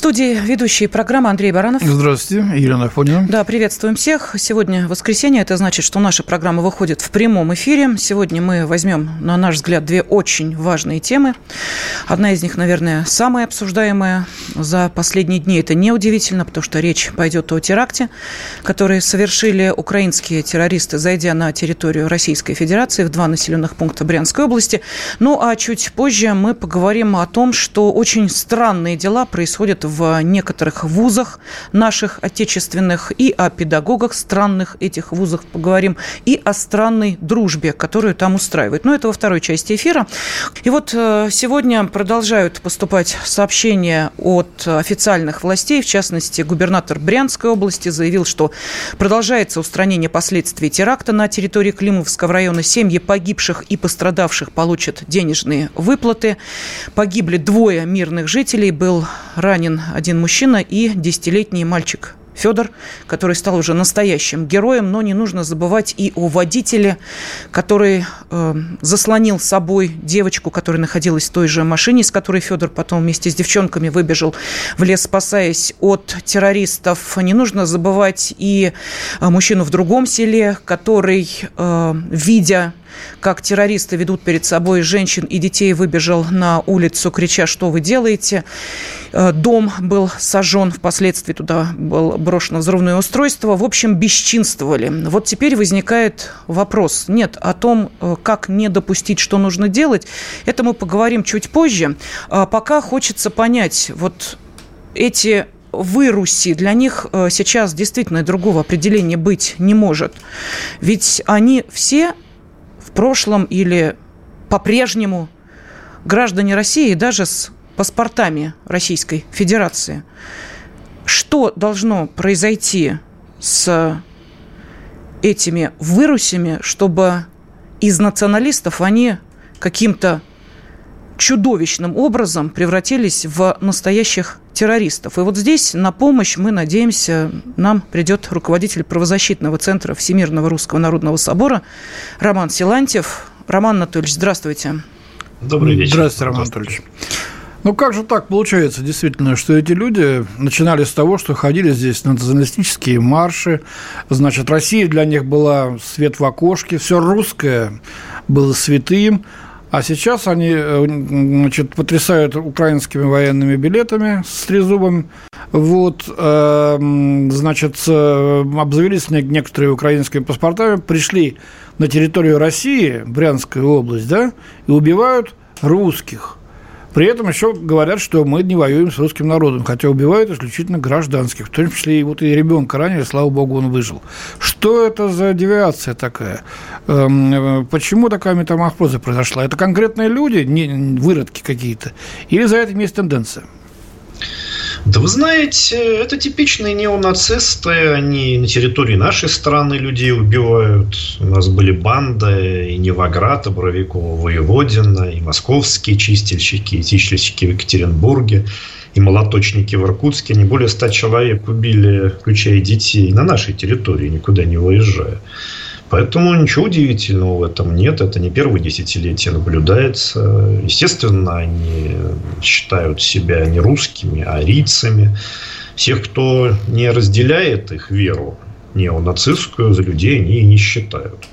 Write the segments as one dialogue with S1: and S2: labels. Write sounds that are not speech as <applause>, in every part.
S1: Студии ведущие программы Андрей Баранов.
S2: Здравствуйте, Елена Афонина.
S1: Да, приветствуем всех. Сегодня воскресенье, это значит, что наша программа выходит в прямом эфире. Сегодня мы возьмем, на наш взгляд, две очень важные темы. Одна из них, наверное, самая обсуждаемая за последние дни. Это неудивительно, потому что речь пойдет о теракте, который совершили украинские террористы, зайдя на территорию Российской Федерации в два населенных пункта Брянской области. Ну, а чуть позже мы поговорим о том, что очень странные дела происходят в некоторых вузах наших отечественных и о педагогах странных этих вузов поговорим, и о странной дружбе, которую там устраивают. Но это во второй части эфира. И вот э, сегодня продолжают поступать сообщения от официальных властей, в частности, губернатор Брянской области заявил, что продолжается устранение последствий теракта на территории Климовского района. Семьи погибших и пострадавших получат денежные выплаты. Погибли двое мирных жителей, был ранен один мужчина и десятилетний мальчик Федор, который стал уже настоящим героем, но не нужно забывать и о водителе, который э, заслонил собой девочку, которая находилась в той же машине, с которой Федор потом вместе с девчонками выбежал в лес, спасаясь от террористов. Не нужно забывать и э, мужчину в другом селе, который, э, видя как террористы ведут перед собой женщин и детей, выбежал на улицу, крича, что вы делаете. Э, дом был сожжен, впоследствии туда было брошено взрывное устройство. В общем, бесчинствовали. Вот теперь возникает вопрос. Нет, о том, э, как не допустить, что нужно делать, это мы поговорим чуть позже. А пока хочется понять, вот эти выруси, для них э, сейчас действительно другого определения быть не может. Ведь они все в прошлом или по-прежнему граждане России даже с паспортами Российской Федерации. Что должно произойти с этими вырусями, чтобы из националистов они каким-то чудовищным образом превратились в настоящих террористов. И вот здесь на помощь, мы надеемся, нам придет руководитель правозащитного центра Всемирного Русского Народного Собора Роман Силантьев. Роман Анатольевич, здравствуйте.
S2: Добрый вечер. Здравствуйте, Роман Анатольевич. Ну как же так получается, действительно, что эти люди начинали с того, что ходили здесь на националистические марши, значит, Россия для них была свет в окошке, все русское было святым, а сейчас они э, значит, потрясают украинскими военными билетами с трезубом. Вот, э, значит, обзавелись некоторые украинскими паспортами, пришли на территорию России, Брянская область, да, и убивают русских. При этом еще говорят, что мы не воюем с русским народом, хотя убивают исключительно гражданских, в том числе и вот и ребенка ранили, слава богу, он выжил. Что это за девиация такая? Эм, почему такая метаморфоза произошла? Это конкретные люди, не выродки какие-то, или за этим есть тенденция?
S3: Да вы знаете, это типичные неонацисты, они на территории нашей страны людей убивают. У нас были банды и Невоград, и Боровикова, Воеводина, и московские чистильщики, и чистильщики в Екатеринбурге, и молоточники в Иркутске. Не более ста человек убили, включая детей, на нашей территории, никуда не выезжая. Поэтому ничего удивительного в этом нет. Это не первые десятилетия наблюдается. Естественно, они считают себя не русскими, а арийцами. Всех, кто не разделяет их веру, неонацистскую, за людей они и не считают.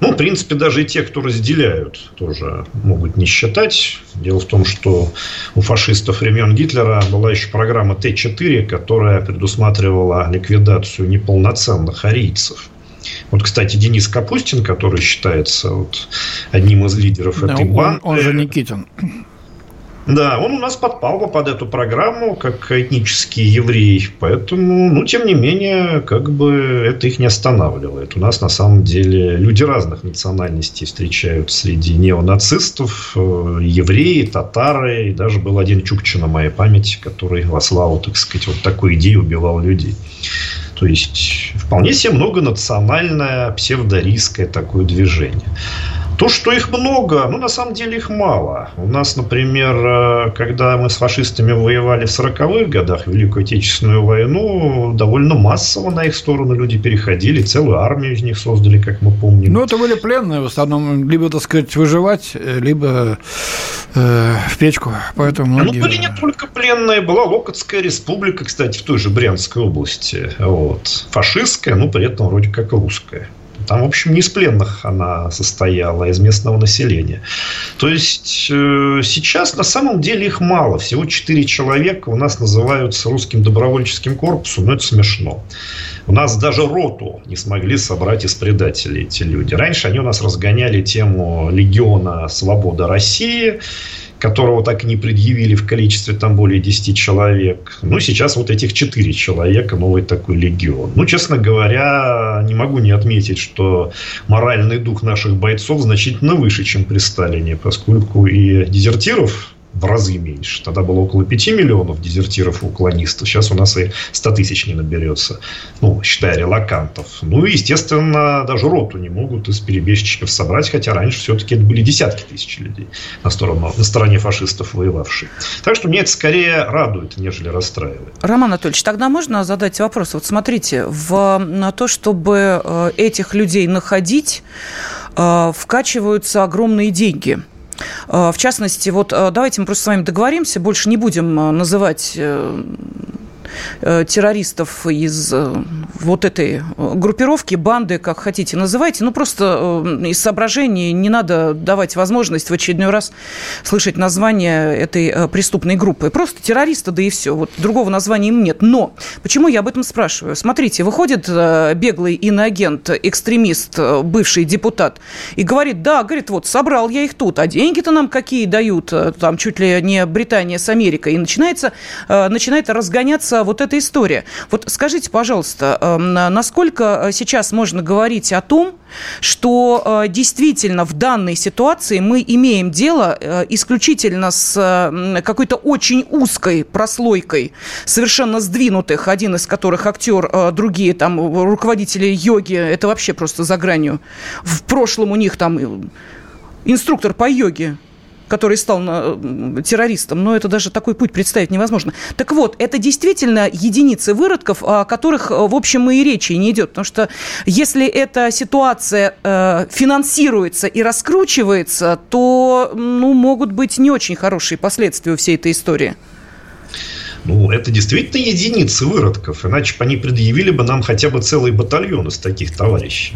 S3: Ну, в принципе, даже и те, кто разделяют, тоже могут не считать. Дело в том, что у фашистов времен Гитлера была еще программа Т-4, которая предусматривала ликвидацию неполноценных арийцев. Вот, кстати, Денис Капустин, который считается вот одним из лидеров да, этой
S2: он, банды. Он же Никитин.
S3: Да, он у нас подпал под эту программу как этнический еврей, поэтому, ну, тем не менее, как бы это их не останавливает. У нас на самом деле люди разных национальностей встречают среди неонацистов, э, евреи, татары, и даже был один Чукча на моей памяти, который во славу, так сказать, вот такую идею убивал людей. То есть вполне себе многонациональное псевдорийское такое движение. То, что их много, ну, на самом деле их мало. У нас, например, э, когда мы с фашистами воевали в 40-х годах, Великую Отечественную войну, довольно массово на их сторону люди переходили, целую армию из них создали, как мы помним.
S2: Ну, это были пленные в основном, либо, так сказать, выживать, либо э, в печку, поэтому
S3: многие... Ну, были не только пленные, была Локотская республика, кстати, в той же Брянской области, вот, фашистская, но при этом вроде как русская. Там, в общем, не из пленных она состояла, а из местного населения. То есть, э, сейчас на самом деле их мало. Всего 4 человека у нас называются русским добровольческим корпусом, но это смешно. У нас даже роту не смогли собрать из предателей эти люди. Раньше они у нас разгоняли тему легиона «Свобода России», которого так и не предъявили в количестве там более 10 человек. Ну, сейчас вот этих 4 человека, новый такой легион. Ну, честно говоря, не могу не отметить, что моральный дух наших бойцов значительно выше, чем при Сталине, поскольку и дезертиров в разы меньше. Тогда было около 5 миллионов дезертиров и уклонистов. Сейчас у нас и 100 тысяч не наберется. Ну, считая релакантов. Ну, естественно, даже роту не могут из перебежчиков собрать, хотя раньше все-таки это были десятки тысяч людей на, сторону, на стороне фашистов воевавшие. Так что мне это скорее радует, нежели расстраивает.
S1: Роман Анатольевич, тогда можно задать вопрос? Вот смотрите, в, на то, чтобы э, этих людей находить, э, вкачиваются огромные деньги – в частности, вот э, давайте мы просто с вами договоримся, больше не будем э, называть Э, террористов из э, вот этой э, группировки, банды, как хотите называйте. Ну, просто из соображений не надо давать возможность в очередной раз слышать название этой преступной группы. Просто террористы, да и все. Вот другого названия им нет. Но почему я об этом спрашиваю? Смотрите, выходит беглый иноагент, экстремист, бывший депутат, и говорит, да, говорит, вот, собрал я их тут, а деньги-то нам какие дают, там чуть ли не Британия с Америкой. И начинается, начинает разгоняться вот эта история. Вот скажите, пожалуйста, эм, насколько э, сейчас можно говорить о том, что э, действительно в данной ситуации мы имеем дело э, исключительно с какой-то очень узкой прослойкой совершенно сдвинутых, один из которых актер, другие там руководители йоги, это вообще просто за гранью. В прошлом у них там инструктор по йоге который стал террористом, но это даже такой путь представить невозможно. Так вот, это действительно единицы выродков, о которых, в общем, и речи не идет. Потому что если эта ситуация э, финансируется и раскручивается, то ну, могут быть не очень хорошие последствия у всей этой истории.
S3: Ну, это действительно единицы выродков, иначе бы они предъявили бы нам хотя бы целый батальон из таких товарищей.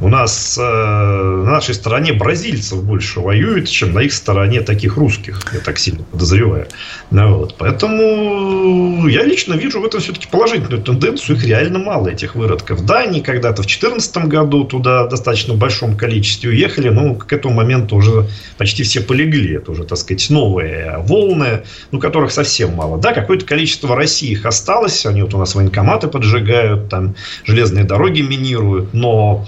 S3: У нас э, на нашей стороне бразильцев больше воюет, чем на их стороне таких русских, я так сильно подозреваю. Ну, вот. Поэтому я лично вижу в этом все-таки положительную тенденцию. Их реально мало, этих выродков. Да, они когда-то в 2014 году туда в достаточно большом количестве уехали, но к этому моменту уже почти все полегли. Это уже, так сказать, новые волны, ну, которых совсем мало. Да, какое-то количество России их осталось. Они вот у нас военкоматы поджигают, там железные дороги минируют, но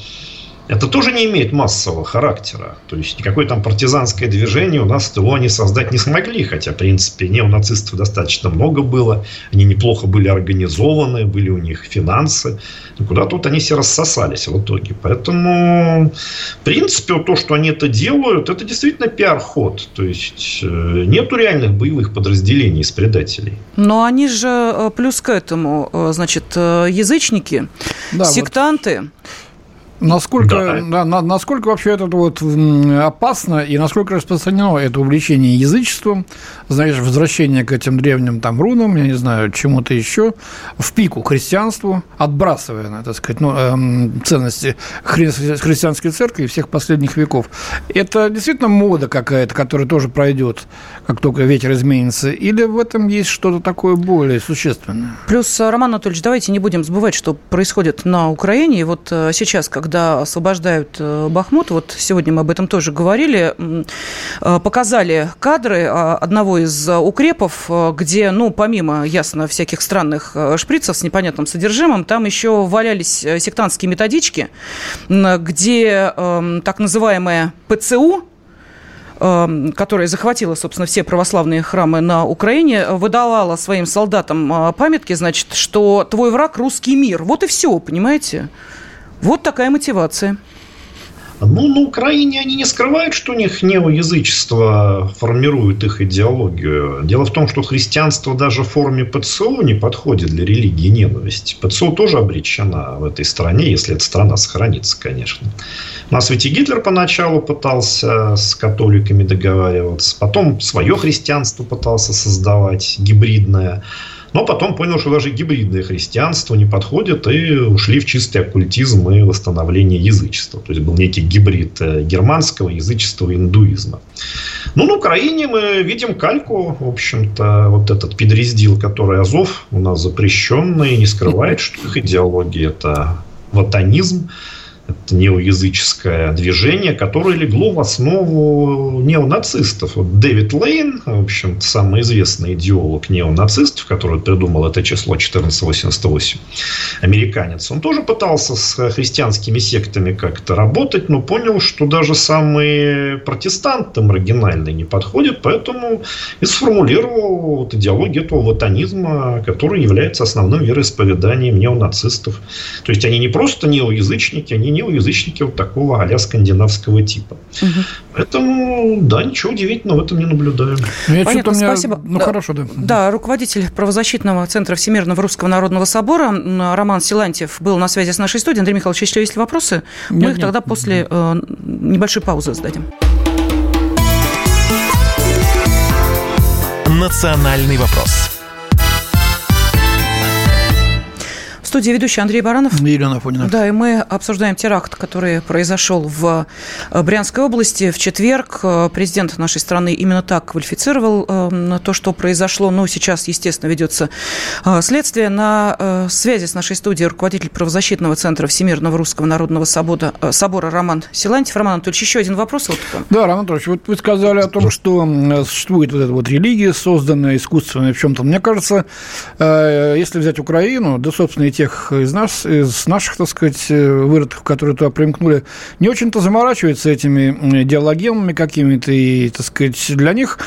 S3: это тоже не имеет массового характера. То есть, никакое там партизанское движение у нас ТО они создать не смогли. Хотя, в принципе, неонацистов достаточно много было. Они неплохо были организованы, были у них финансы. Но куда тут они все рассосались в итоге. Поэтому, в принципе, вот то, что они это делают, это действительно пиар-ход. То есть, э, нету реальных боевых подразделений из предателей.
S1: Но они же э, плюс к этому, э, значит, язычники, да, сектанты. Вот
S2: Насколько, да. На, насколько вообще это вот опасно и насколько распространено это увлечение язычеством, знаешь, возвращение к этим древним там рунам, я не знаю, чему-то еще, в пику христианству, отбрасывая, так сказать, ну, эм, ценности хри христианской церкви всех последних веков. Это действительно мода какая-то, которая тоже пройдет, как только ветер изменится, или в этом есть что-то такое более существенное?
S1: Плюс, Роман Анатольевич, давайте не будем забывать, что происходит на Украине. И вот э, сейчас, когда когда освобождают э, Бахмут, вот сегодня мы об этом тоже говорили, э, показали кадры э, одного из укрепов, где, ну, помимо, ясно, всяких странных шприцев с непонятным содержимым, там еще валялись сектантские методички, где так называемая ПЦУ, Эм, которая захватила, собственно, все православные храмы на Украине, выдавала своим солдатам э, памятки, значит, что твой враг – русский мир. Вот и все, понимаете? Вот такая мотивация.
S3: Ну, на Украине они не скрывают, что у них неоязычество формирует их идеологию. Дело в том, что христианство даже в форме ПЦО не подходит для религии ненависти. ПЦО тоже обречена в этой стране, если эта страна сохранится, конечно. У нас ведь и Гитлер поначалу пытался с католиками договариваться, потом свое христианство пытался создавать, гибридное. Но потом понял, что даже гибридное христианство не подходит, и ушли в чистый оккультизм и восстановление язычества. То есть был некий гибрид э, германского язычества и индуизма. Ну, на Украине мы видим кальку, в общем-то, вот этот педрездил, который Азов у нас запрещенный, не скрывает, что их идеология – это ватанизм, это неоязыческое движение, которое легло в основу неонацистов. Вот Дэвид Лейн, в общем самый известный идеолог неонацистов, который придумал это число 1488, американец, он тоже пытался с христианскими сектами как-то работать, но понял, что даже самые протестанты маргинальные не подходят, поэтому и сформулировал вот идеологию этого ватанизма, который является основным вероисповеданием неонацистов. То есть они не просто неоязычники, они неоязычники вот такого а скандинавского типа. Угу. Поэтому, да, ничего удивительного в этом не наблюдаю.
S1: Ну, я Понятно, меня... спасибо. Ну, да, хорошо, да. Да, руководитель правозащитного центра Всемирного Русского Народного Собора Роман Силантьев был на связи с нашей студией. Андрей Михайлович, если есть вопросы, нет, мы их нет. тогда после э, небольшой паузы зададим.
S4: Национальный вопрос
S1: студии ведущий Андрей Баранов.
S2: И Елена Фонина.
S1: Да, и мы обсуждаем теракт, который произошел в э, Брянской области в четверг. Э, президент нашей страны именно так квалифицировал э, то, что произошло. Но сейчас, естественно, ведется следствие. На связи с нашей студией руководитель правозащитного центра Всемирного Русского Народного Собора, собора Роман Силантьев. Роман Анатольевич, еще один вопрос. Вот.
S2: Да, Роман Анатольевич, вот вы сказали о том, что существует вот эта вот религия, созданная искусственная в чем-то. Мне кажется, если взять Украину, да, собственно, и те тех из нас, из наших, так сказать, э, выродков, которые туда примкнули, не очень-то заморачиваются этими идеологемами какими-то, и, так сказать, для них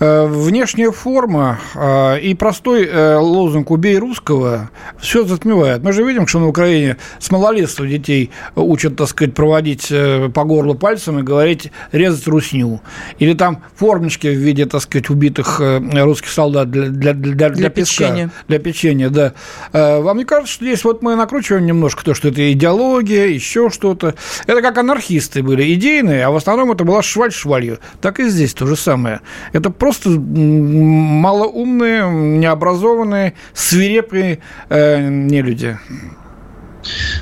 S2: внешняя форма э, и простой э, лозунг «убей русского» все затмевает. Мы же видим, что на Украине с малолетства детей учат, так сказать, проводить по горлу пальцем и говорить «резать русню». Или там формочки в виде, так сказать, убитых русских солдат для, для, для, для, для печенья. Для печенья, да. Вам не кажется, что здесь вот мы накручиваем немножко то, что это идеология, еще что-то. Это как анархисты были, идейные, а в основном это была шваль швалью. Так и здесь то же самое. Это просто просто малоумные, необразованные, свирепые э, нелюди.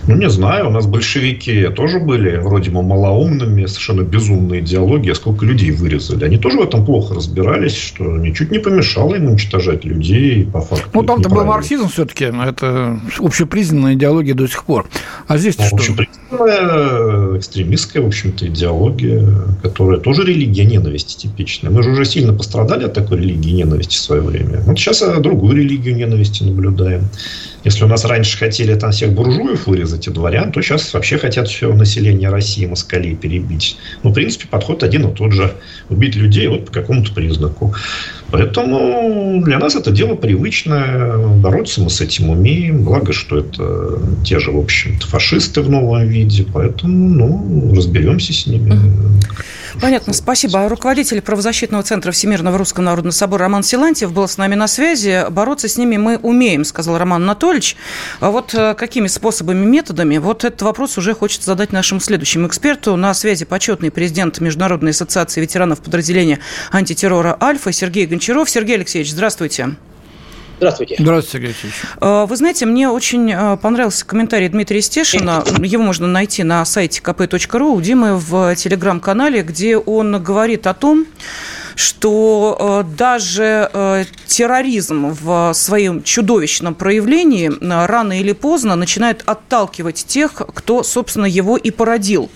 S3: Ну, не знаю, у нас большевики тоже были вроде бы малоумными, совершенно безумные идеологии, а сколько людей вырезали. Они тоже в этом плохо разбирались, что ничуть не помешало им уничтожать людей по факту.
S2: Ну, там-то был марксизм все-таки, это общепризнанная идеология до сих пор. А здесь ну, что?
S3: Общепризнанная экстремистская, в общем-то, идеология, которая тоже религия ненависти типичная. Мы же уже сильно пострадали от такой религии ненависти в свое время. Вот сейчас другую религию ненависти наблюдаем. Если у нас раньше хотели там всех буржуев вырезать и дворян, то сейчас вообще хотят все население России москалей перебить. Ну, в принципе, подход один и тот же. Убить людей вот по какому-то признаку. Поэтому для нас это дело привычное. Бороться мы с этим умеем. Благо, что это те же, в общем-то, фашисты в новом виде. Поэтому, ну, разберемся с ними.
S1: Понятно, спасибо. Руководитель правозащитного центра Всемирного Русского Народного Собора Роман Силантьев был с нами на связи. Бороться с ними мы умеем, сказал Роман Анатольевич. А вот э, какими способами, методами? Вот этот вопрос уже хочется задать нашему следующему эксперту. На связи почетный президент Международной ассоциации ветеранов подразделения антитеррора «Альфа» Сергей Гончаров. Сергей Алексеевич, здравствуйте.
S5: Здравствуйте.
S2: Здравствуйте, Сергей Алексеевич.
S1: Э, вы знаете, мне очень э, понравился комментарий Дмитрия Стешина. Его можно найти на сайте kp.ru у Димы в телеграм-канале, где он говорит о том, что э, даже э, терроризм в своем чудовищном проявлении э, рано или поздно начинает отталкивать тех, кто, собственно, его и породил.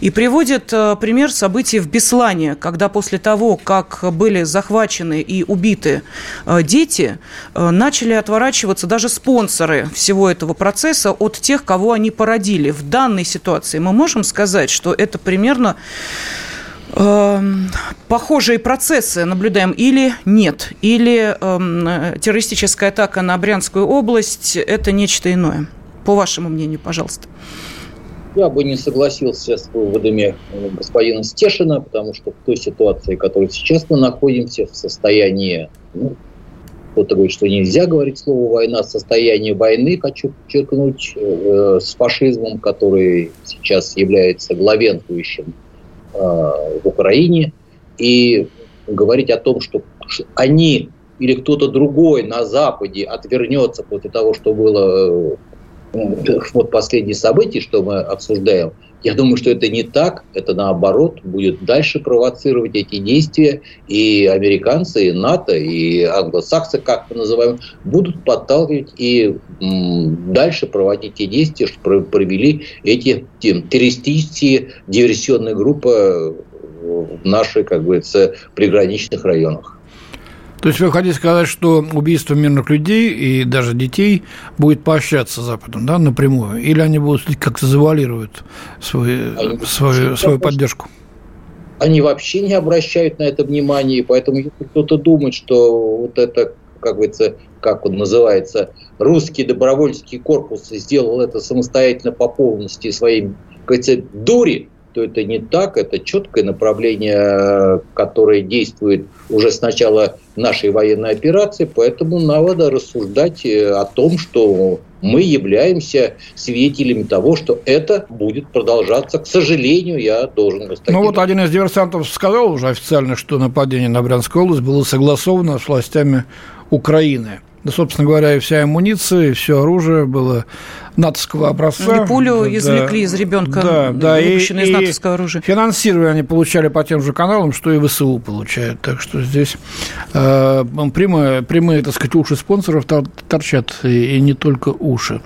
S1: И приводит пример событий в Беслане, когда после того, как были захвачены и убиты дети, начали отворачиваться даже спонсоры всего этого процесса от тех, кого они породили. В данной ситуации мы можем сказать, что это примерно похожие процессы наблюдаем или нет? Или э, террористическая атака на Брянскую область – это нечто иное? По вашему мнению, пожалуйста.
S5: Я бы не согласился с выводами э, господина Стешина, потому что в той ситуации, в которой сейчас мы находимся, в состоянии, ну, кто-то говорит, что нельзя говорить слово «война», состояние войны, хочу подчеркнуть, э, с фашизмом, который сейчас является главенствующим в Украине, и говорить о том, что они или кто-то другой на Западе отвернется после того, что было вот последние события, что мы обсуждаем, я думаю, что это не так, это наоборот будет дальше провоцировать эти действия, и американцы, и НАТО, и англосаксы, как мы называем, будут подталкивать и дальше проводить те действия, что провели эти террористические диверсионные группы в наших, как говорится, приграничных районах.
S2: То есть вы хотите сказать, что убийство мирных людей и даже детей будет поощряться Западом, да, напрямую? Или они будут как-то завуалируют свою, они свою, свою поддержку?
S5: Они вообще не обращают на это внимания, и поэтому если кто-то думает, что вот это, как говорится, как он называется, русский добровольческий корпус сделал это самостоятельно по полности своей, как говорится, дури, то это не так, это четкое направление, которое действует уже с начала нашей военной операции, поэтому надо рассуждать э, о том, что мы являемся свидетелями того, что это будет продолжаться. К сожалению, я должен
S2: Ну вот один из диверсантов сказал уже официально, что нападение на Брянскую область было согласовано с властями Украины. Да, собственно говоря, и вся амуниция, и все оружие было натовского образца.
S1: И пулю да, извлекли из ребенка, да, да, выпущенной из натовского оружия.
S2: Финансирование они получали по тем же каналам, что и ВСУ получают. Так что здесь э, прямые, прямые, так сказать, уши спонсоров торчат, и, и не только уши.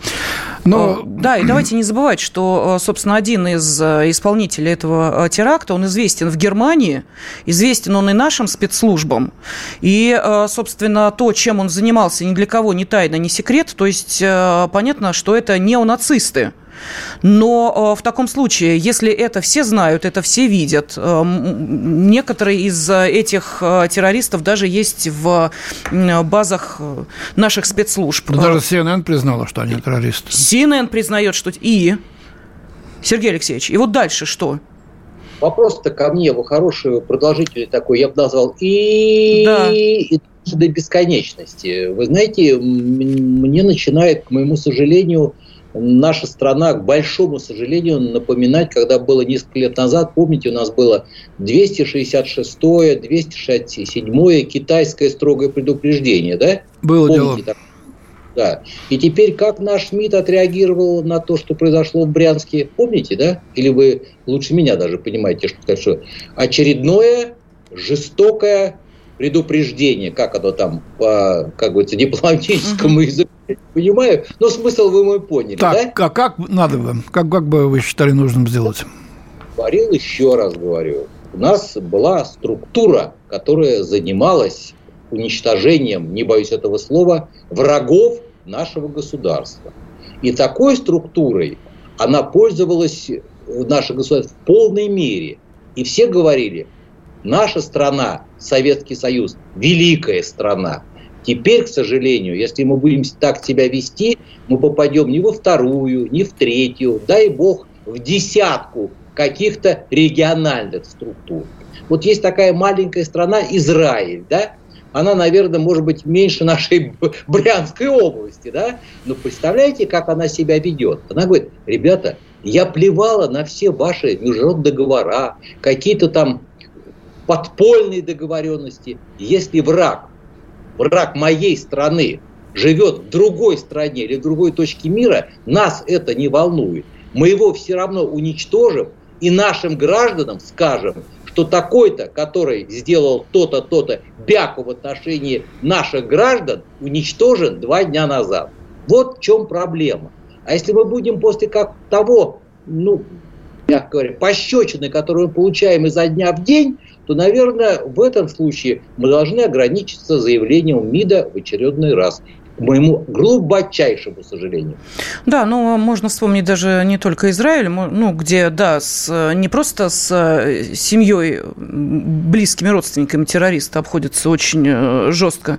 S1: Но... Да, и давайте не забывать, что, э, собственно, один из э, исполнителей этого э, теракта, он известен в Германии, известен он и нашим спецслужбам. И, собственно, то, чем он занимался, ни для кого не тайна, не секрет. То есть понятно, что это неонацисты. Но э, в таком случае, если это все знают, это все видят, э, некоторые из этих э, террористов даже есть в базах наших спецслужб.
S2: Но даже CNN признала, что они террористы.
S1: CNN признает, что... И? Сергей Алексеевич, и вот дальше что?
S5: Вопрос-то ко мне, вы хороший, продолжительный такой, я бы назвал, и... Да. и до бесконечности. Вы знаете, мне начинает, к моему сожалению, наша страна, к большому сожалению, напоминать, когда было несколько лет назад, помните, у нас было 266-е, 267-е китайское строгое предупреждение, да?
S2: Было помните, дело. Так?
S5: Да. И теперь как наш МИД отреагировал на то, что произошло в Брянске, помните, да? Или вы лучше меня даже понимаете, что, что очередное жестокое предупреждение, как оно там по, как говорится, <laughs> дипломатическому языку, понимаю, но смысл вы мой поняли,
S2: так, да? А как надо бы, как, как бы вы считали нужным сделать?
S5: Говорил еще раз, говорю, у нас была структура, которая занималась уничтожением, не боюсь этого слова, врагов нашего государства. И такой структурой она пользовалась, наше государство, в полной мере. И все говорили, наша страна, Советский Союз, великая страна. Теперь, к сожалению, если мы будем так себя вести, мы попадем не во вторую, не в третью, дай бог, в десятку каких-то региональных структур. Вот есть такая маленькая страна Израиль, да? Она, наверное, может быть меньше нашей <laughs> Брянской области, да? Но представляете, как она себя ведет? Она говорит, ребята, я плевала на все ваши международные договора, какие-то там подпольные договоренности. Если враг, враг моей страны живет в другой стране или в другой точке мира, нас это не волнует. Мы его все равно уничтожим и нашим гражданам скажем, что такой-то, который сделал то-то, то-то, бяку в отношении наших граждан, уничтожен два дня назад. Вот в чем проблема. А если мы будем после как того, ну, мягко говоря, пощечины, которые мы получаем изо дня в день, то, наверное, в этом случае мы должны ограничиться заявлением МИДа в очередной раз. к моему глубочайшему сожалению.
S1: Да, ну, можно вспомнить даже не только Израиль, ну, где, да, с, не просто с э, семьей, близкими родственниками террориста обходятся очень э, жестко,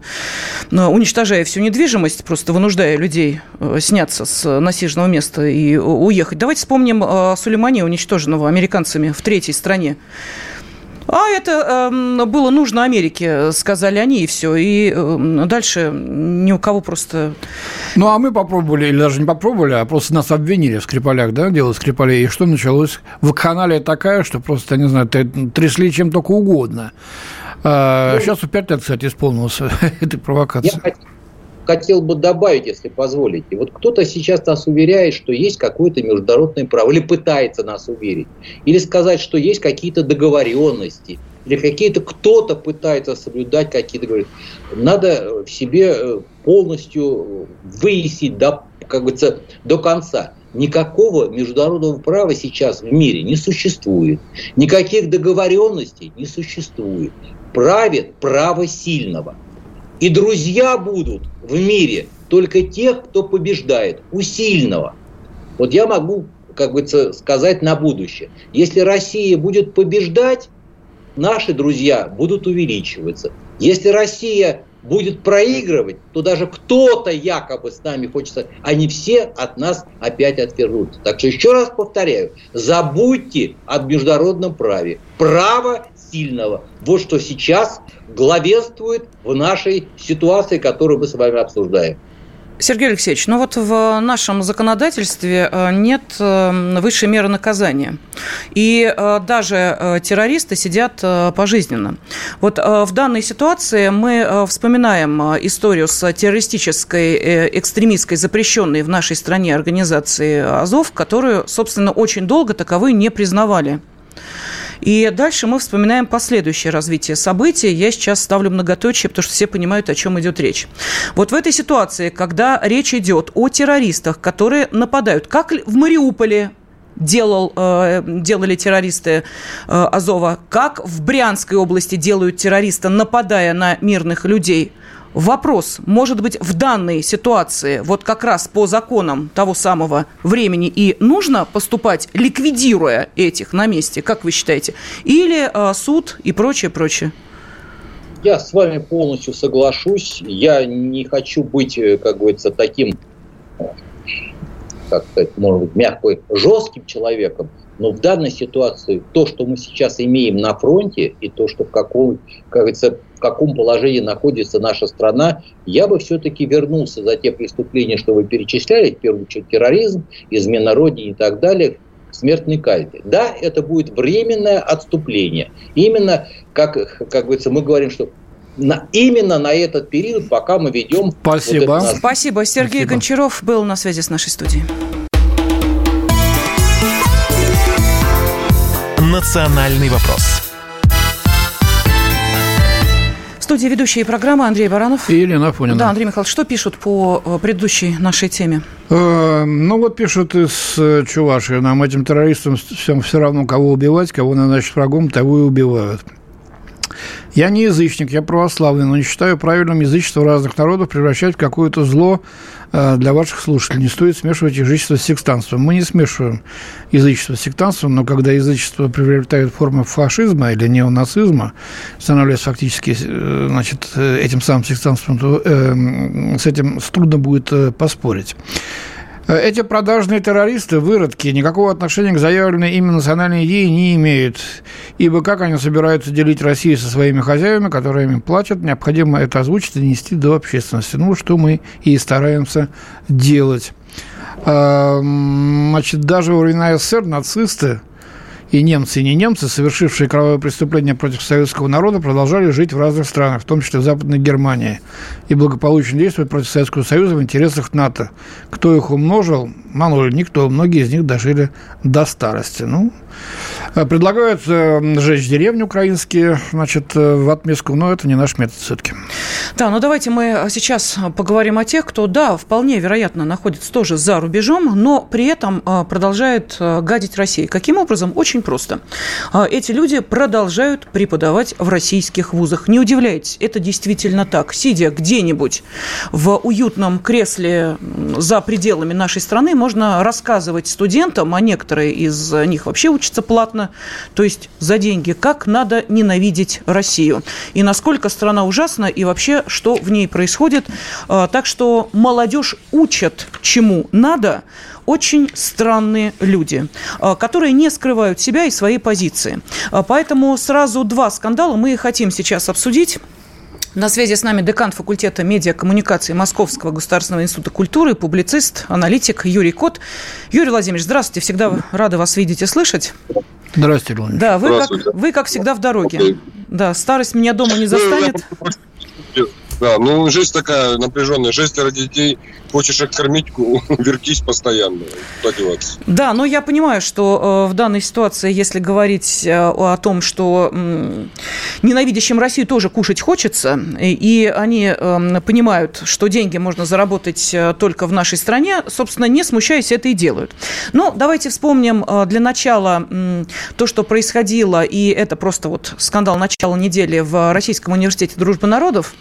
S1: уничтожая всю недвижимость, просто вынуждая людей э, сняться с насиженного места и уехать. Давайте вспомним Сулеймани, уничтоженного американцами в третьей стране. А это э, было нужно Америке, сказали они, и все. И э, дальше ни у кого просто...
S2: Ну, а мы попробовали, или даже не попробовали, а просто нас обвинили в Скрипалях, да, дело Скрипалей. И что началось? Вакханалия такая, что просто, не знаю, трясли чем только угодно. А, ну, сейчас у пять лет, кстати, исполнилось <laughs> этой провокации.
S5: Я хотел бы добавить, если позволите. Вот кто-то сейчас нас уверяет, что есть какое-то международное право, или пытается нас уверить, или сказать, что есть какие-то договоренности, или какие-то кто-то пытается соблюдать какие-то договоренности. Надо в себе э, полностью выяснить до, как говорится, до конца. Никакого международного права сейчас в мире не существует. Никаких договоренностей не существует. Правит право сильного – и друзья будут в мире только тех, кто побеждает, у сильного. Вот я могу, как бы сказать на будущее. Если Россия будет побеждать, наши друзья будут увеличиваться. Если Россия будет проигрывать, то даже кто-то якобы с нами хочется, они все от нас опять отвернутся. Так что еще раз повторяю, забудьте об международном праве. Право сильного. Вот что сейчас главенствует в нашей ситуации, которую мы с вами обсуждаем.
S1: Сергей Алексеевич, ну вот в нашем законодательстве э, нет э, высшей меры наказания. И э, даже террористы сидят пожизненно. Вот в данной ситуации мы вспоминаем историю с террористической, экстремистской, запрещенной в нашей стране организацией Азов, которую, собственно, очень долго таковой не признавали. И дальше мы вспоминаем последующее развитие событий. Я сейчас ставлю многоточие, потому что все понимают, о чем идет речь. Вот в этой ситуации, когда речь идет о террористах, которые нападают, как в Мариуполе делал, э, делали террористы э, Азова, как в Брянской области делают террористы, нападая на мирных людей – Вопрос, может быть, в данной ситуации, вот как раз по законам того самого времени и нужно поступать, ликвидируя этих на месте, как вы считаете? Или э, суд и прочее, прочее?
S5: Я с вами полностью соглашусь. Я не хочу быть, э, как говорится, таким, как сказать, может быть, мягко, жестким человеком. Но в данной ситуации то, что мы сейчас имеем на фронте, и то, что в каком, как говорится, в каком положении находится наша страна, я бы все-таки вернулся за те преступления, что вы перечисляли, в первую очередь терроризм, измена родине и так далее, к смертной казни. Да, это будет временное отступление. Именно, как, как говорится, мы говорим, что на, именно на этот период, пока мы ведем...
S1: Спасибо. Вот это... Спасибо. Сергей Спасибо. Гончаров был на связи с нашей студией.
S4: «Национальный вопрос»
S1: студии ведущие программы Андрей Баранов.
S2: И Елена Афонина.
S1: Да, Андрей Михайлович, что пишут по э, предыдущей нашей теме?
S2: Э, ну, вот пишут из э, Чувашии. Нам, этим террористам, всем все равно, кого убивать, кого назначить врагом, того и убивают. Я не язычник, я православный, но не считаю правильным язычество разных народов превращать в какое-то зло э, для ваших слушателей. Не стоит смешивать язычество с сектантством. Мы не смешиваем язычество с сектантством, но когда язычество приобретает форму фашизма или неонацизма, становляясь фактически э, значит, э, этим самым сектантством, то э, с этим трудно будет поспорить. Эти продажные террористы, выродки, никакого отношения к заявленной ими национальной идее не имеют. Ибо как они собираются делить Россию со своими хозяевами, которые им платят, необходимо это озвучить и нести до общественности. Ну, что мы и стараемся делать. А, значит, даже во времена СССР нацисты и немцы, и не немцы, совершившие кровавое преступление против советского народа, продолжали жить в разных странах, в том числе в Западной Германии, и благополучно действовать против Советского Союза в интересах НАТО. Кто их умножил? Мало ли, никто. Многие из них дожили до старости. Ну, предлагают э, сжечь деревни украинские, значит, э, в отместку, но это не наш метод все-таки.
S1: Да, ну давайте мы сейчас поговорим о тех, кто, да, вполне вероятно находится тоже за рубежом, но при этом продолжает гадить России. Каким образом? Очень просто. Эти люди продолжают преподавать в российских вузах. Не удивляйтесь, это действительно так. Сидя где-нибудь в уютном кресле за пределами нашей страны, можно рассказывать студентам, а некоторые из них вообще учатся платно, то есть за деньги, как надо ненавидеть Россию. И насколько страна ужасна, и вообще, что в ней происходит. А, так что молодежь учат, чему надо, очень странные люди, а, которые не скрывают себя и свои позиции. А, поэтому сразу два скандала мы хотим сейчас обсудить. На связи с нами декан факультета медиакоммуникации Московского государственного института культуры, публицист, аналитик Юрий Кот. Юрий Владимирович, здравствуйте, всегда рады вас видеть и слышать.
S2: Здравствуйте, Владимир.
S1: Да, вы как, вы как всегда в дороге. Да, старость меня дома не застанет.
S6: Да, ну жизнь такая напряженная. Шестеро детей, хочешь их кормить, <laughs> вертись постоянно. Куда?
S1: Да, но я понимаю, что э, в данной ситуации, если говорить э, о том, что ненавидящим Россию тоже кушать хочется, и, они э, понимают, что деньги можно заработать э, только в нашей стране, собственно, не смущаясь, это и делают. Но давайте вспомним для начала то, что происходило, и это просто вот скандал начала недели в Российском университете дружбы народов,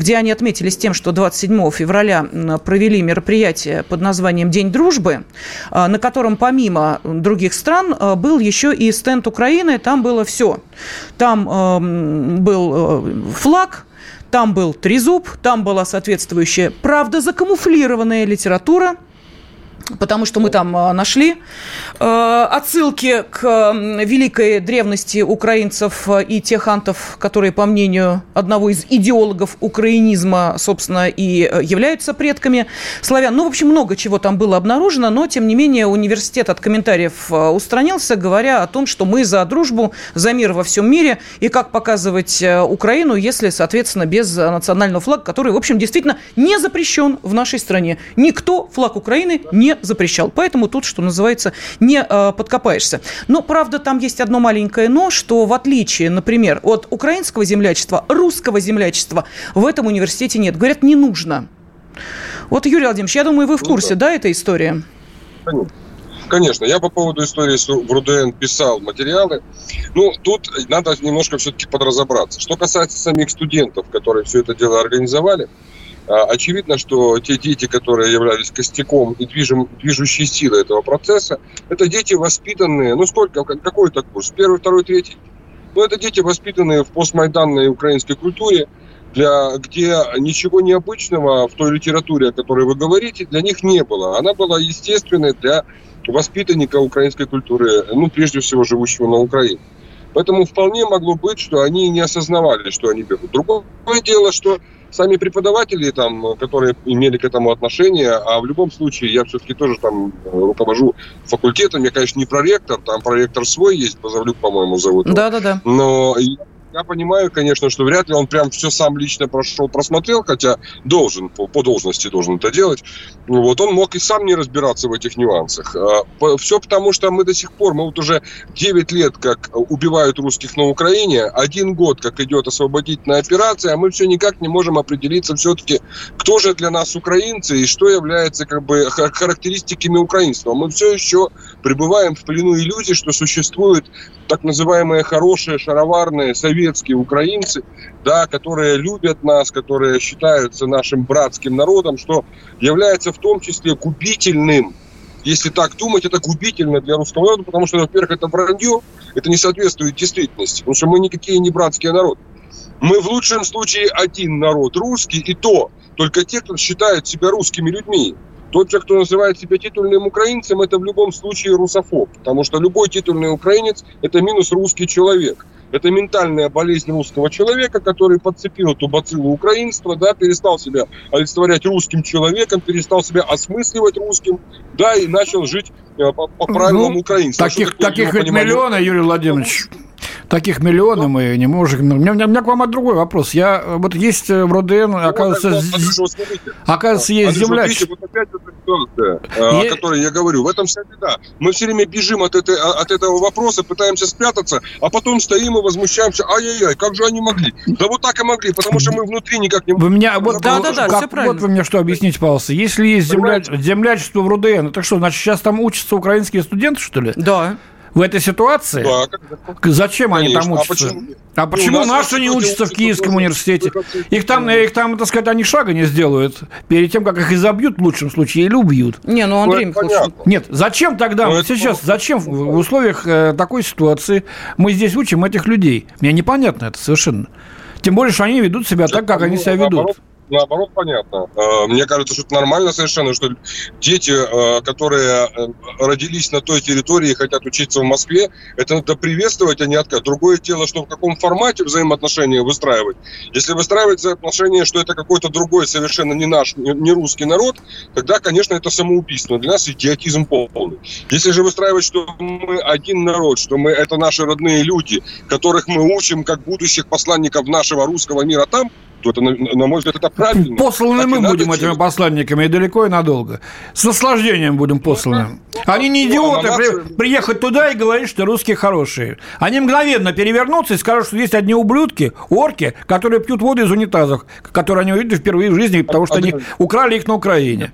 S1: где они отметились тем, что 27 февраля провели мероприятие под названием «День дружбы», а, на котором помимо других стран а, был еще и стенд Украины, там было все. Там был э, флаг, там был трезуб, там была соответствующая, правда, закамуфлированная литература – потому что мы там а, нашли э, отсылки к великой древности украинцев и тех антов, которые, по мнению одного из идеологов украинизма, собственно, и э, являются предками славян. Ну, в общем, много чего там было обнаружено, но, тем не менее, университет от комментариев э, устранился, говоря о том, что мы за дружбу, за мир во всем мире, и как показывать Украину, если, соответственно, без национального флага, который, в общем, действительно не запрещен в нашей стране. Никто флаг Украины не запрещал. Поэтому тут, что называется, не э, подкопаешься. Но, правда, там есть одно маленькое но, что в отличие, например, от украинского землячества, русского землячества в этом университете нет. Говорят, не нужно. Вот, Юрий Владимирович, я думаю, вы в ну курсе, ну, да. да, этой истории?
S6: Конечно, я по поводу истории в РУДН писал материалы. Ну, тут надо немножко все-таки подразобраться. Что касается самих студентов, которые все это дело организовали, очевидно, что те дети, которые являлись костяком и движем, движущей силой этого процесса, это дети воспитанные, ну сколько, какой это курс, первый, второй, третий? Ну, это дети, воспитанные в постмайданной украинской культуре, для, где ничего необычного в той литературе, о которой вы говорите, для них не было. Она была естественной для воспитанника украинской культуры, ну, прежде всего, живущего на Украине. Поэтому вполне могло быть, что они не осознавали, что они берут. Другое дело, что сами преподаватели, там, которые имели к этому отношение, а в любом случае я все-таки тоже там э, руковожу факультетом, я, конечно, не проректор, там проректор свой есть, Базавлюк, по-моему, зовут.
S1: Да-да-да.
S6: Но я понимаю, конечно, что вряд ли он прям все сам лично прошел, просмотрел, хотя должен, по, по должности должен это делать. Вот он мог и сам не разбираться в этих нюансах. А, все потому, что мы до сих пор, мы вот уже 9 лет как убивают русских на Украине, один год как идет освободительная операция, а мы все никак не можем определиться все-таки, кто же для нас украинцы и что является как бы характеристиками украинства. Мы все еще пребываем в плену иллюзий, что существует так называемые хорошие, шароварные, советские украинцы, да, которые любят нас, которые считаются нашим братским народом, что является в том числе губительным если так думать, это губительно для русского народа, потому что, во-первых, это вранье, это не соответствует действительности, потому что мы никакие не братские народы. Мы в лучшем случае один народ, русский, и то только те, кто считает себя русскими людьми. Тот же, кто называет себя титульным украинцем, это в любом случае русофоб, потому что любой титульный украинец – это минус русский человек. Это ментальная болезнь русского человека, который подцепил эту бациллу украинства, да, перестал себя олицетворять русским человеком, перестал себя осмысливать русским, да, и начал жить э, по, по правилам ну, украинства.
S2: Таких, таких ведь миллионы, Юрий Владимирович. Таких миллионы мы не можем. У меня, у меня к вам другой вопрос. Я вот есть в РОДН, оказывается, ну, вот, оказывается, есть земля. вот опять эта
S6: ситуация, я... о которой я говорю. В этом вся беда. Мы все время бежим от, этой, от этого вопроса, пытаемся спрятаться, а потом стоим и возмущаемся. Ай-яй-яй, как же они могли? Да вот так и могли, потому что мы внутри никак не...
S2: Вы меня, вот, да, да, да, как, все правильно. Вот вы мне что объясните, пожалуйста. Если есть земля, землячество в РУДН, это что, значит, сейчас там учатся украинские студенты, что ли?
S1: Да
S2: в этой ситуации? Да. Зачем Конечно. они там а учатся? А почему, а почему ну, наши не учатся в Киевском университете? Их там, их там, так сказать, они шага не сделают перед тем, как их изобьют в лучшем случае или убьют.
S1: Не, ну Андрей ну, Михайлович...
S2: Нет, зачем тогда ну, сейчас, зачем в условиях э, такой ситуации мы здесь учим этих людей? Мне непонятно это совершенно. Тем более, что они ведут себя так, как они себя ведут
S6: наоборот, понятно. Э, мне кажется, что это нормально совершенно, что дети, э, которые э, родились на той территории и хотят учиться в Москве, это надо приветствовать, а не отказать. Другое дело, что в каком формате взаимоотношения выстраивать. Если выстраивать взаимоотношения, что это какой-то другой, совершенно не наш, не русский народ, тогда, конечно, это самоубийство. Для нас идиотизм полный. Если же выстраивать, что мы один народ, что мы это наши родные люди, которых мы учим как будущих посланников нашего русского мира там, это, на, на мой взгляд, это правильно.
S2: Посланы мы будем этими посланниками и далеко, и надолго. С наслаждением будем посланы. Они не ну, идиоты а при, приехать туда и говорить, что русские хорошие. Они мгновенно перевернутся и скажут, что есть одни ублюдки, орки, которые пьют воду из унитазов, которые они увидели впервые в жизни, потому что они украли их на Украине.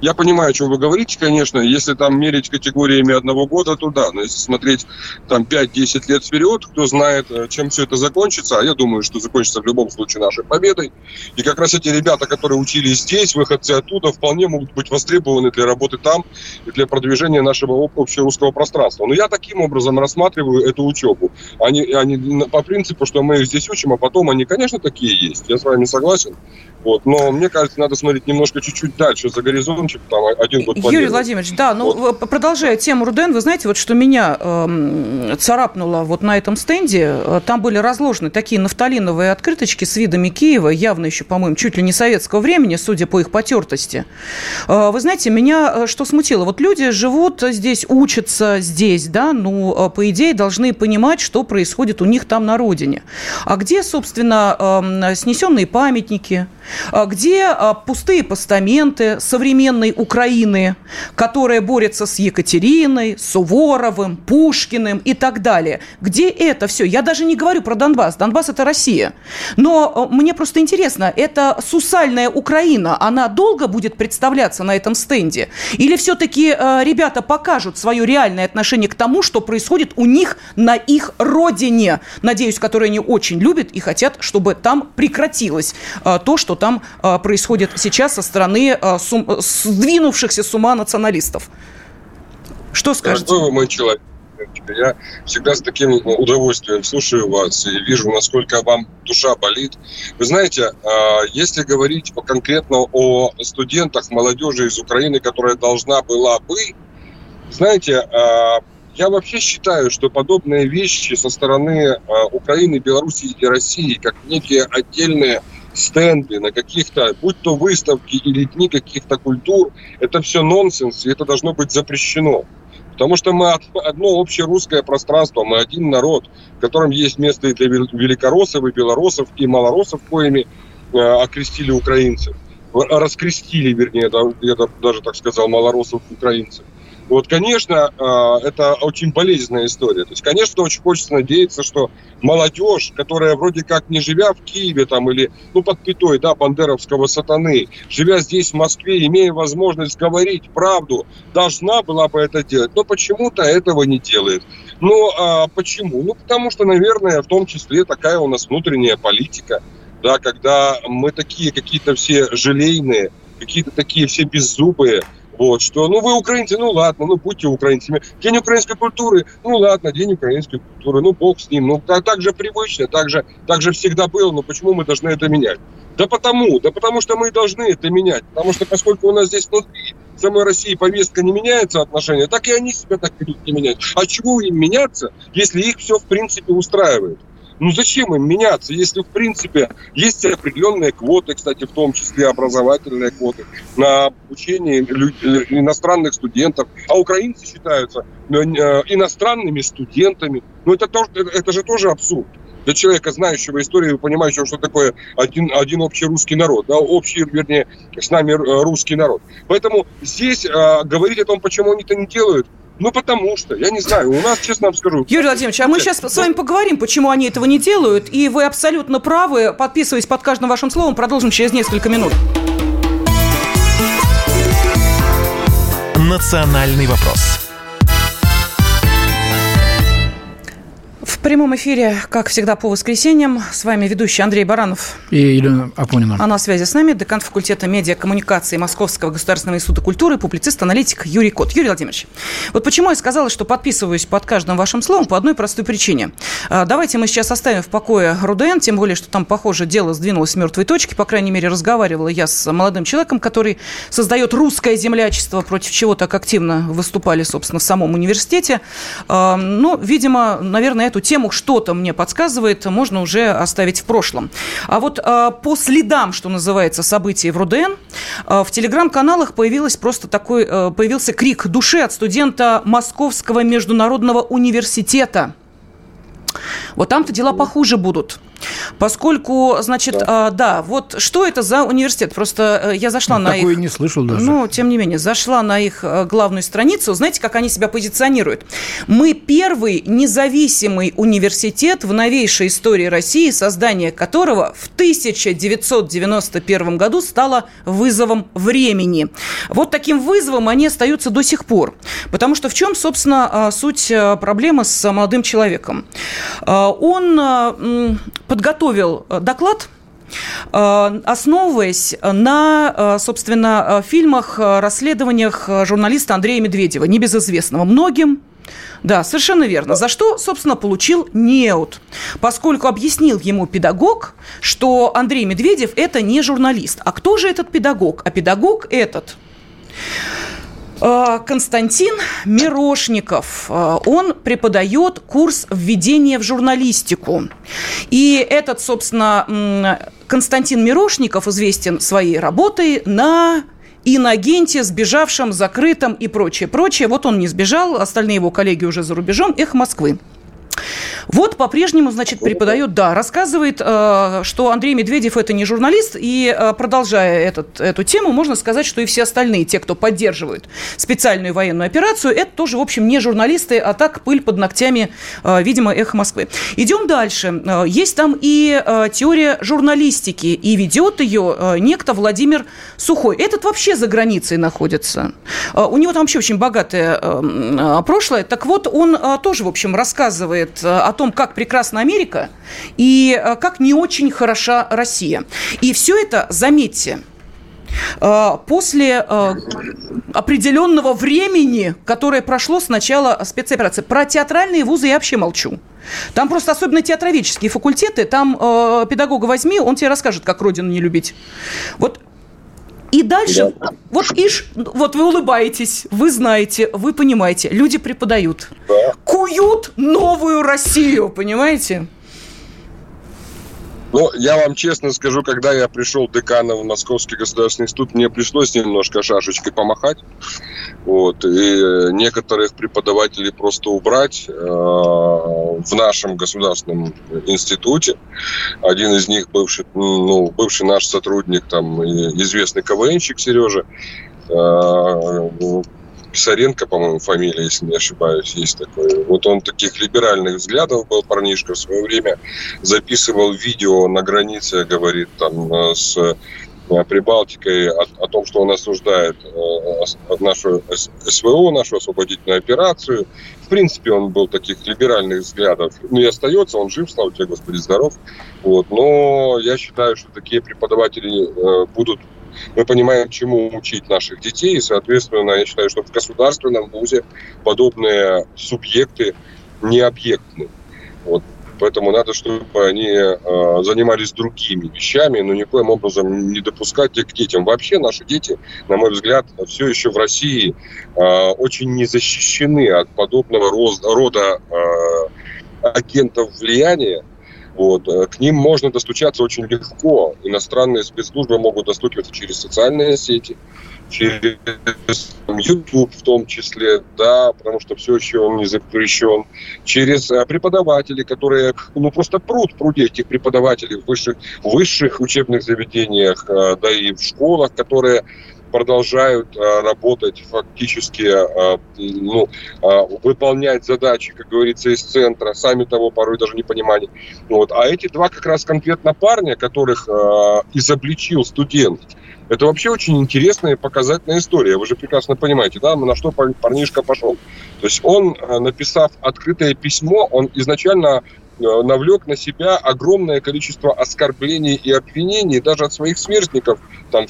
S6: Я понимаю, о чем вы говорите, конечно. Если там мерить категориями одного года, то да. Но если смотреть там 5-10 лет вперед, кто знает, э, чем все это закончится. А я думаю, что закончится в любом случае нашей победой. И как раз эти ребята, которые учились здесь, выходцы оттуда, вполне могут быть востребованы для работы там и для продвижения нашего общерусского пространства. Но я таким образом рассматриваю эту учебу. Они, они по принципу, что мы их здесь учим, а потом они, конечно, такие есть. Я с вами согласен. Вот. Но мне кажется, надо смотреть немножко чуть-чуть дальше за горизонтчик, там один год
S1: Юрий Владимирович, да, ну, вот. продолжая тему Руден, вы знаете, вот что меня э, царапнуло вот на этом стенде, э, там были разложены такие нафталиновые открыточки с видами Киева, явно еще, по-моему, чуть ли не советского времени, судя по их потертости. Э, вы знаете, меня э, что смутило? Вот люди живут здесь, учатся здесь, да, ну, по идее, должны понимать, что происходит у них там на родине. А где, собственно, э, снесенные памятники, а где а, пустые постаменты современной Украины, которая борется с Екатериной, Суворовым, Пушкиным и так далее. Где это все? Я даже не говорю про Донбасс. Донбасс – это Россия. Но а, мне просто интересно, это сусальная Украина, она долго будет представляться на этом стенде? Или все-таки ребята покажут свое реальное отношение к тому, что происходит у них на их родине? Надеюсь, которые они очень любят и хотят, чтобы там прекратилось то, что там а, происходит сейчас со стороны а, сдвинувшихся с ума националистов. Что скажете?
S6: Вы мой человек? Я всегда с таким удовольствием слушаю вас и вижу, насколько вам душа болит. Вы знаете, а, если говорить конкретно о студентах, молодежи из Украины, которая должна была бы, знаете, я вообще считаю, что подобные вещи со стороны Украины, Белоруссии и России, как некие отдельные стенды, на каких-то, будь то выставки или дни каких-то культур, это все нонсенс, и это должно быть запрещено. Потому что мы одно общее русское пространство, мы один народ, в котором есть место и для великороссов, и белорусов, и малороссов, коими э, окрестили украинцев. Раскрестили, вернее, я даже так сказал, малороссов украинцев. Вот, конечно, а, это очень болезненная история. То есть, конечно, очень хочется надеяться, что молодежь, которая вроде как не живя в Киеве там или, ну, под пятой, да, бандеровского сатаны, живя здесь, в Москве, имея возможность говорить правду, должна была бы это делать. Но почему-то этого не делает. Ну, а почему? Ну, потому что, наверное, в том числе такая у нас внутренняя политика, да, когда мы такие какие-то все желейные, какие-то такие все беззубые, вот, что, ну, вы украинцы, ну, ладно, ну, будьте украинцами. День украинской культуры, ну, ладно, день украинской культуры, ну, бог с ним. Ну, так, так же привычно, так же, так же всегда было, но почему мы должны это менять? Да потому, да потому что мы должны это менять. Потому что поскольку у нас здесь внутри самой России повестка не меняется отношения, так и они себя так ведут не меняют. А чего им меняться, если их все в принципе устраивает? Ну зачем им меняться, если в принципе есть определенные квоты, кстати, в том числе образовательные квоты на обучение иностранных студентов, а украинцы считаются э, иностранными студентами. Ну это, тоже, это же тоже абсурд для человека, знающего историю, понимающего, что такое один, один общий русский народ, да, общий, вернее, с нами э, русский народ. Поэтому здесь э, говорить о том, почему они это не делают, ну, потому что, я не знаю, у нас, честно вам скажу...
S1: Юрий Владимирович, а мы сейчас с вами поговорим, почему они этого не делают, и вы абсолютно правы. Подписываясь под каждым вашим словом, продолжим через несколько минут.
S4: «Национальный вопрос»
S1: В прямом эфире, как всегда, по воскресеньям. С вами ведущий Андрей Баранов.
S2: И Елена Апонина.
S1: А на связи с нами декан факультета медиакоммуникации Московского государственного института культуры, публицист, аналитик Юрий Кот. Юрий Владимирович, вот почему я сказала, что подписываюсь под каждым вашим словом по одной простой причине. А, давайте мы сейчас оставим в покое РУДН, тем более, что там, похоже, дело сдвинулось с мертвой точки. По крайней мере, разговаривала я с молодым человеком, который создает русское землячество, против чего так активно выступали, собственно, в самом университете. А, но, видимо, наверное, эту тему что-то мне подсказывает, можно уже оставить в прошлом. А вот э, по следам, что называется, событий в РУДН, э, в телеграм-каналах появилось просто такой, э, появился крик души от студента Московского международного университета. Вот там-то дела похуже будут. Поскольку, значит, да. А, да, вот что это за университет? Просто э, я зашла ну, на
S2: такой
S1: их...
S2: не слышал даже.
S1: Ну, тем не менее, зашла на их э, главную страницу. Знаете, как они себя позиционируют? Мы первый независимый университет в новейшей истории России, создание которого в 1991 году стало вызовом времени. Вот таким вызовом они остаются до сих пор. Потому что в чем, собственно, а, суть э, проблемы с молодым человеком? А, он подготовил э, доклад э, основываясь на, э, собственно, фильмах, расследованиях журналиста Андрея Медведева, небезызвестного многим, да, совершенно верно. За что, собственно, получил неуд. Поскольку объяснил ему педагог, что Андрей Медведев – это не журналист. А кто же этот педагог? А педагог этот Константин Мирошников. Он преподает курс введения в журналистику. И этот, собственно, Константин Мирошников известен своей работой на инагенте, сбежавшем, закрытом и прочее, прочее. Вот он не сбежал, остальные его коллеги уже за рубежом. Эх, Москвы. Вот по-прежнему, значит, преподает, да, рассказывает, э, что Андрей Медведев это не журналист, и э, продолжая этот, эту тему, можно сказать, что и все остальные, те, кто поддерживают специальную военную операцию, это тоже, в общем, не журналисты, а так пыль под ногтями, э, видимо, эхо Москвы. Идем дальше. Есть там и теория журналистики, и ведет ее некто Владимир Сухой. Этот вообще за границей находится. У него там вообще очень богатое прошлое. Так вот, он тоже, в общем, рассказывает о том, как прекрасна Америка и э, как не очень хороша Россия. И все это, заметьте, э, после э, определенного времени, которое прошло с начала спецоперации. Про театральные вузы я вообще молчу. Там просто особенно театроведческие факультеты, там э, педагога возьми, он тебе расскажет, как родину не любить. Вот и дальше, да. вот иш, вот вы улыбаетесь, вы знаете, вы понимаете, люди преподают. Да. Куют новую Россию, понимаете?
S6: Ну, я вам честно скажу, когда я пришел деканом в Московский государственный институт, мне пришлось немножко шашечкой помахать. Вот, и некоторых преподавателей просто убрать э, в нашем государственном институте. Один из них бывший, ну, бывший наш сотрудник, там, известный КВНщик Сережа, э, Писаренко, по-моему, фамилия, если не ошибаюсь, есть такой. Вот он таких либеральных взглядов был, парнишка, в свое время записывал видео на границе, говорит, там, э, с э, Прибалтикой о, о том, что он осуждает э, нашу СВО, нашу освободительную операцию. В принципе, он был таких либеральных взглядов. Ну и остается, он жив, слава тебе, Господи, здоров. Вот. Но я считаю, что такие преподаватели э, будут мы понимаем, чему учить наших детей, и, соответственно, я считаю, что в государственном вузе подобные субъекты не объектны. Вот. Поэтому надо, чтобы они э, занимались другими вещами, но никоим образом не допускать их к детям. Вообще наши дети, на мой взгляд, все еще в России э, очень не защищены от подобного рода э, агентов влияния, Вот. Э, к ним можно достучаться очень легко. Иностранные спецслужбы могут достукиваться через социальные сети, через YouTube в том числе, да, потому что все еще он не запрещен, через э, преподавателей, которые, ну, просто пруд, пруди этих преподавателей в высших, высших учебных заведениях, э, да и в школах, которые продолжают а, работать фактически, а, ну, а, выполнять задачи, как говорится, из центра, сами того порой даже не понимали. Вот. А эти два как раз конкретно парня, которых изобличил студент, это вообще очень интересная и показательная история. Вы же прекрасно понимаете, да, на что парнишка пошел. То есть он, написав открытое письмо, он изначально навлек на себя огромное количество оскорблений и обвинений даже от своих сверстников, там,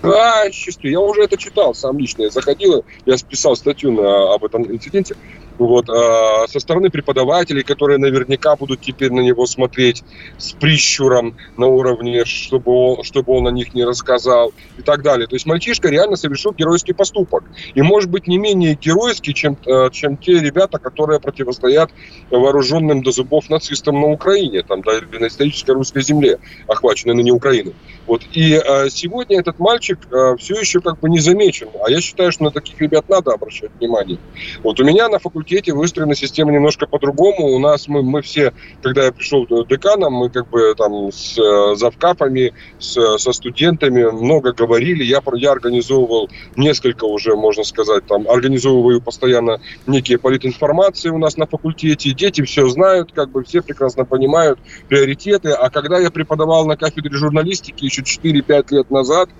S6: качестве. Я уже это читал сам лично. Я заходил, я списал статью на, об этом инциденте. Вот, а, со стороны преподавателей, которые наверняка будут теперь на него смотреть с прищуром на уровне, чтобы он, чтобы он о них не рассказал и так далее. То есть мальчишка реально совершил геройский поступок. И может быть не менее геройский, чем, а, чем те ребята, которые противостоят вооруженным до зубов нацистам на Украине, там, да, на исторической русской земле, охваченной ныне Украины. Вот. И а, сегодня этот мальчик а, все еще как бы не замечен. А я считаю, что на таких ребят надо обращать внимание. Вот у меня на факультете факультете выстроена система немножко по-другому. У нас мы, мы все, когда я пришел деканом, мы как бы там с э, завкапами, с, со студентами много говорили. Я, я организовывал несколько уже, можно сказать, там, организовываю постоянно некие политинформации у нас на факультете. Дети все знают, как бы все прекрасно понимают приоритеты. А когда я преподавал на кафедре журналистики еще 4-5 лет назад,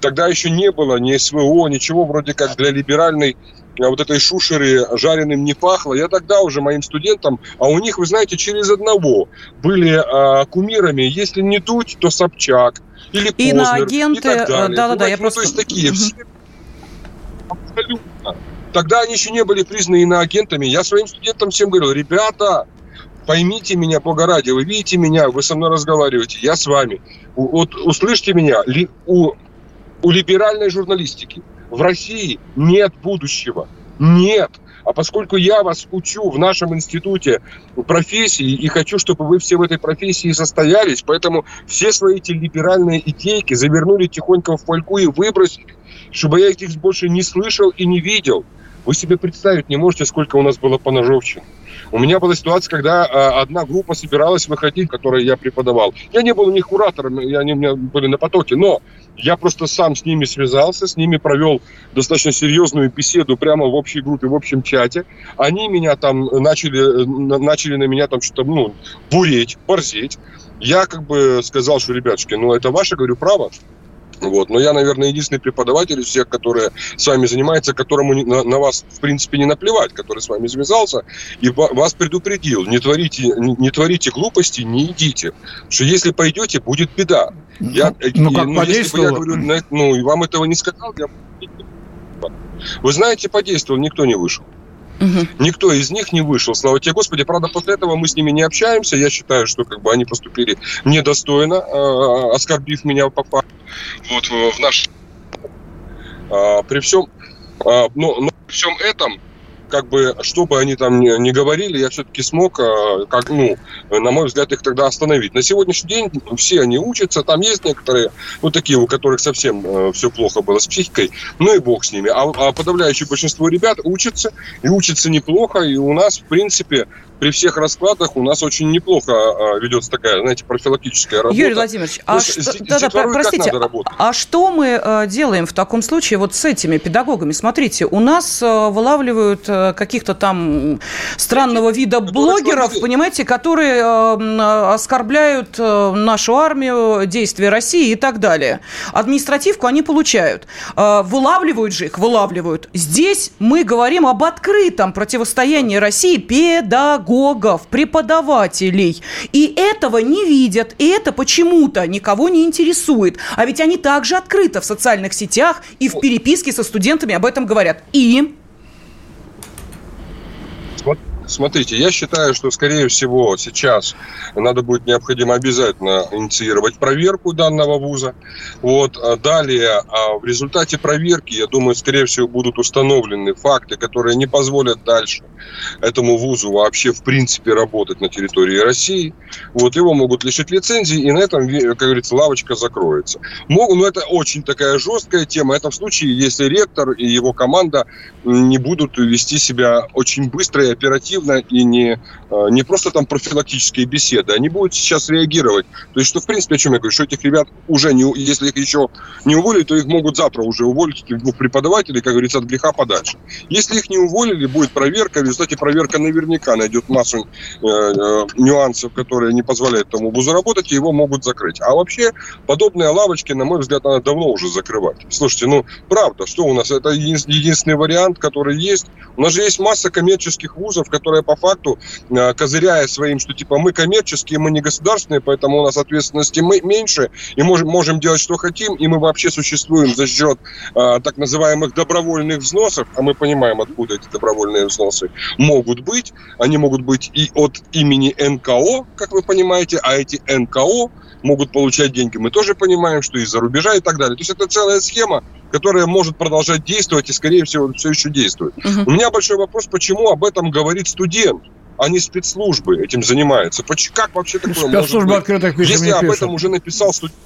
S6: тогда еще не было ни СВО, ничего вроде как для либеральной а вот этой шушеры жареным не пахло. Я тогда уже моим студентам, а у них, вы знаете, через одного были а, кумирами, если не Дудь, то Собчак или
S1: и Познер, на агенты, да-да-да, я
S6: ну, просто... То есть такие все, абсолютно. Тогда они еще не были признаны иноагентами. Я своим студентам всем говорил, ребята, поймите меня, Бога ради, вы видите меня, вы со мной разговариваете, я с вами. Вот услышьте меня, у, у либеральной журналистики в России нет будущего. Нет. А поскольку я вас учу в нашем институте профессии и хочу, чтобы вы все в этой профессии состоялись, поэтому все свои эти либеральные идейки завернули тихонько в фольгу и выбросили, чтобы я их больше не слышал и не видел. Вы себе представить не можете, сколько у нас было поножовщин. У меня была ситуация, когда а, одна группа собиралась выходить, которой я преподавал. Я не был у них куратором, и они у меня были на потоке, но я просто сам с ними связался, с ними провел достаточно серьезную беседу прямо в общей группе, в общем чате. Они меня там начали, начали на меня там что-то, ну, буреть, борзеть. Я как бы сказал, что, ребятушки, ну, это ваше, говорю, право. Вот. Но я, наверное, единственный преподаватель из всех, которые с вами занимаются, которому на, на вас, в принципе, не наплевать, который с вами связался и вас предупредил. Не творите, не, не творите глупости, не идите. Потому что если пойдете, будет беда.
S2: Я, ну, как ну, если бы я говорю,
S6: ну, и вам этого не сказал, я... Вы знаете, подействовал, никто не вышел. Угу. Никто из них не вышел, слава тебе, Господи. Правда, после этого мы с ними не общаемся. Я считаю, что как бы они поступили недостойно, э, оскорбив меня по факту. Вот в наш... Э, при всем... Э, но, но при всем этом как бы, что бы они там ни, говорили, я все-таки смог, а, как, ну, на мой взгляд, их тогда остановить. На сегодняшний день все они учатся, там есть некоторые, ну, такие, у которых совсем э, все плохо было с психикой, ну и бог с ними. А, а подавляющее большинство ребят учатся, и учатся неплохо, и у нас, в принципе, при всех раскладах у нас очень неплохо а, ведется такая, знаете, профилактическая работа.
S1: Юрий Владимирович, а что, с, да, да, простите, а, что мы а, делаем в таком случае вот с этими педагогами? Смотрите, у нас а, вылавливают а, каких-то там странного вида блогеров, понимаете, которые а, оскорбляют а, нашу армию, действия России и так далее. Административку они получают. А, вылавливают же их, вылавливают. Здесь мы говорим об открытом противостоянии России педагогам педагогов, преподавателей. И этого не видят, и это почему-то никого не интересует. А ведь они также открыто в социальных сетях и в переписке со студентами об этом говорят. И
S6: Смотрите, я считаю, что, скорее всего, сейчас надо будет необходимо обязательно инициировать проверку данного вуза. Вот. А далее, а в результате проверки, я думаю, скорее всего, будут установлены факты, которые не позволят дальше – этому вузу вообще в принципе работать на территории России. Вот его могут лишить лицензии, и на этом, как говорится, лавочка закроется. Могу, но это очень такая жесткая тема. Это в случае, если ректор и его команда не будут вести себя очень быстро и оперативно, и не, а, не просто там профилактические беседы, они будут сейчас реагировать. То есть, что в принципе, о чем я говорю, что этих ребят уже, не, если их еще не уволили, то их могут завтра уже уволить, этих двух преподавателей, как говорится, от греха подальше. Если их не уволили, будет проверка, в результате проверка наверняка найдет массу э, э, нюансов, которые не позволяют тому вузу работать, и его могут закрыть. А вообще, подобные лавочки, на мой взгляд, надо давно уже закрывать. Слушайте, ну, правда, что у нас? Это единственный вариант, который есть. У нас же есть масса коммерческих вузов, которые по факту, э, козыряя своим, что типа мы коммерческие, мы не государственные, поэтому у нас ответственности мы меньше, и можем, можем делать, что хотим, и мы вообще существуем за счет э, так называемых добровольных взносов, а мы понимаем, откуда эти добровольные взносы могут быть. Они могут быть и от имени НКО, как вы понимаете, а эти НКО могут получать деньги. Мы тоже понимаем, что из-за рубежа и так далее. То есть это целая схема, которая может продолжать действовать и, скорее всего, все еще действует. Угу. У меня большой вопрос, почему об этом говорит студент? а не спецслужбы этим занимаются. Как вообще такое
S2: Спецслужбы может быть? открытых
S6: Если об этом уже написал студент,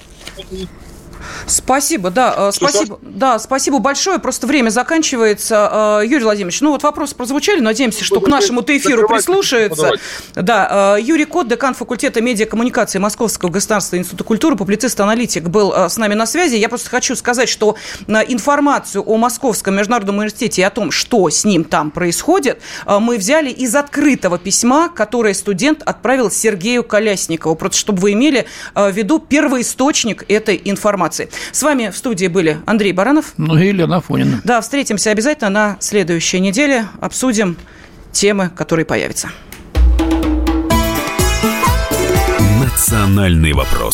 S1: Спасибо, да, что, спасибо, что? да, спасибо большое. Просто время заканчивается. Э, Юрий Владимирович, ну вот вопросы прозвучали, надеемся, что к нашему эфиру прислушается. Да, э, Юрий Кот, декан факультета медиакоммуникации Московского государственного института культуры, публицист-аналитик, был э, с нами на связи. Я просто хочу сказать, что информацию о Московском международном университете и о том, что с ним там происходит, мы взяли из открытого письма, которое студент отправил Сергею Колясникову, просто чтобы вы имели в виду первоисточник этой информации. С вами в студии были Андрей Баранов.
S2: Ну и Лена Афонина.
S1: Да, встретимся обязательно на следующей неделе. Обсудим темы, которые появятся.
S4: Национальный вопрос.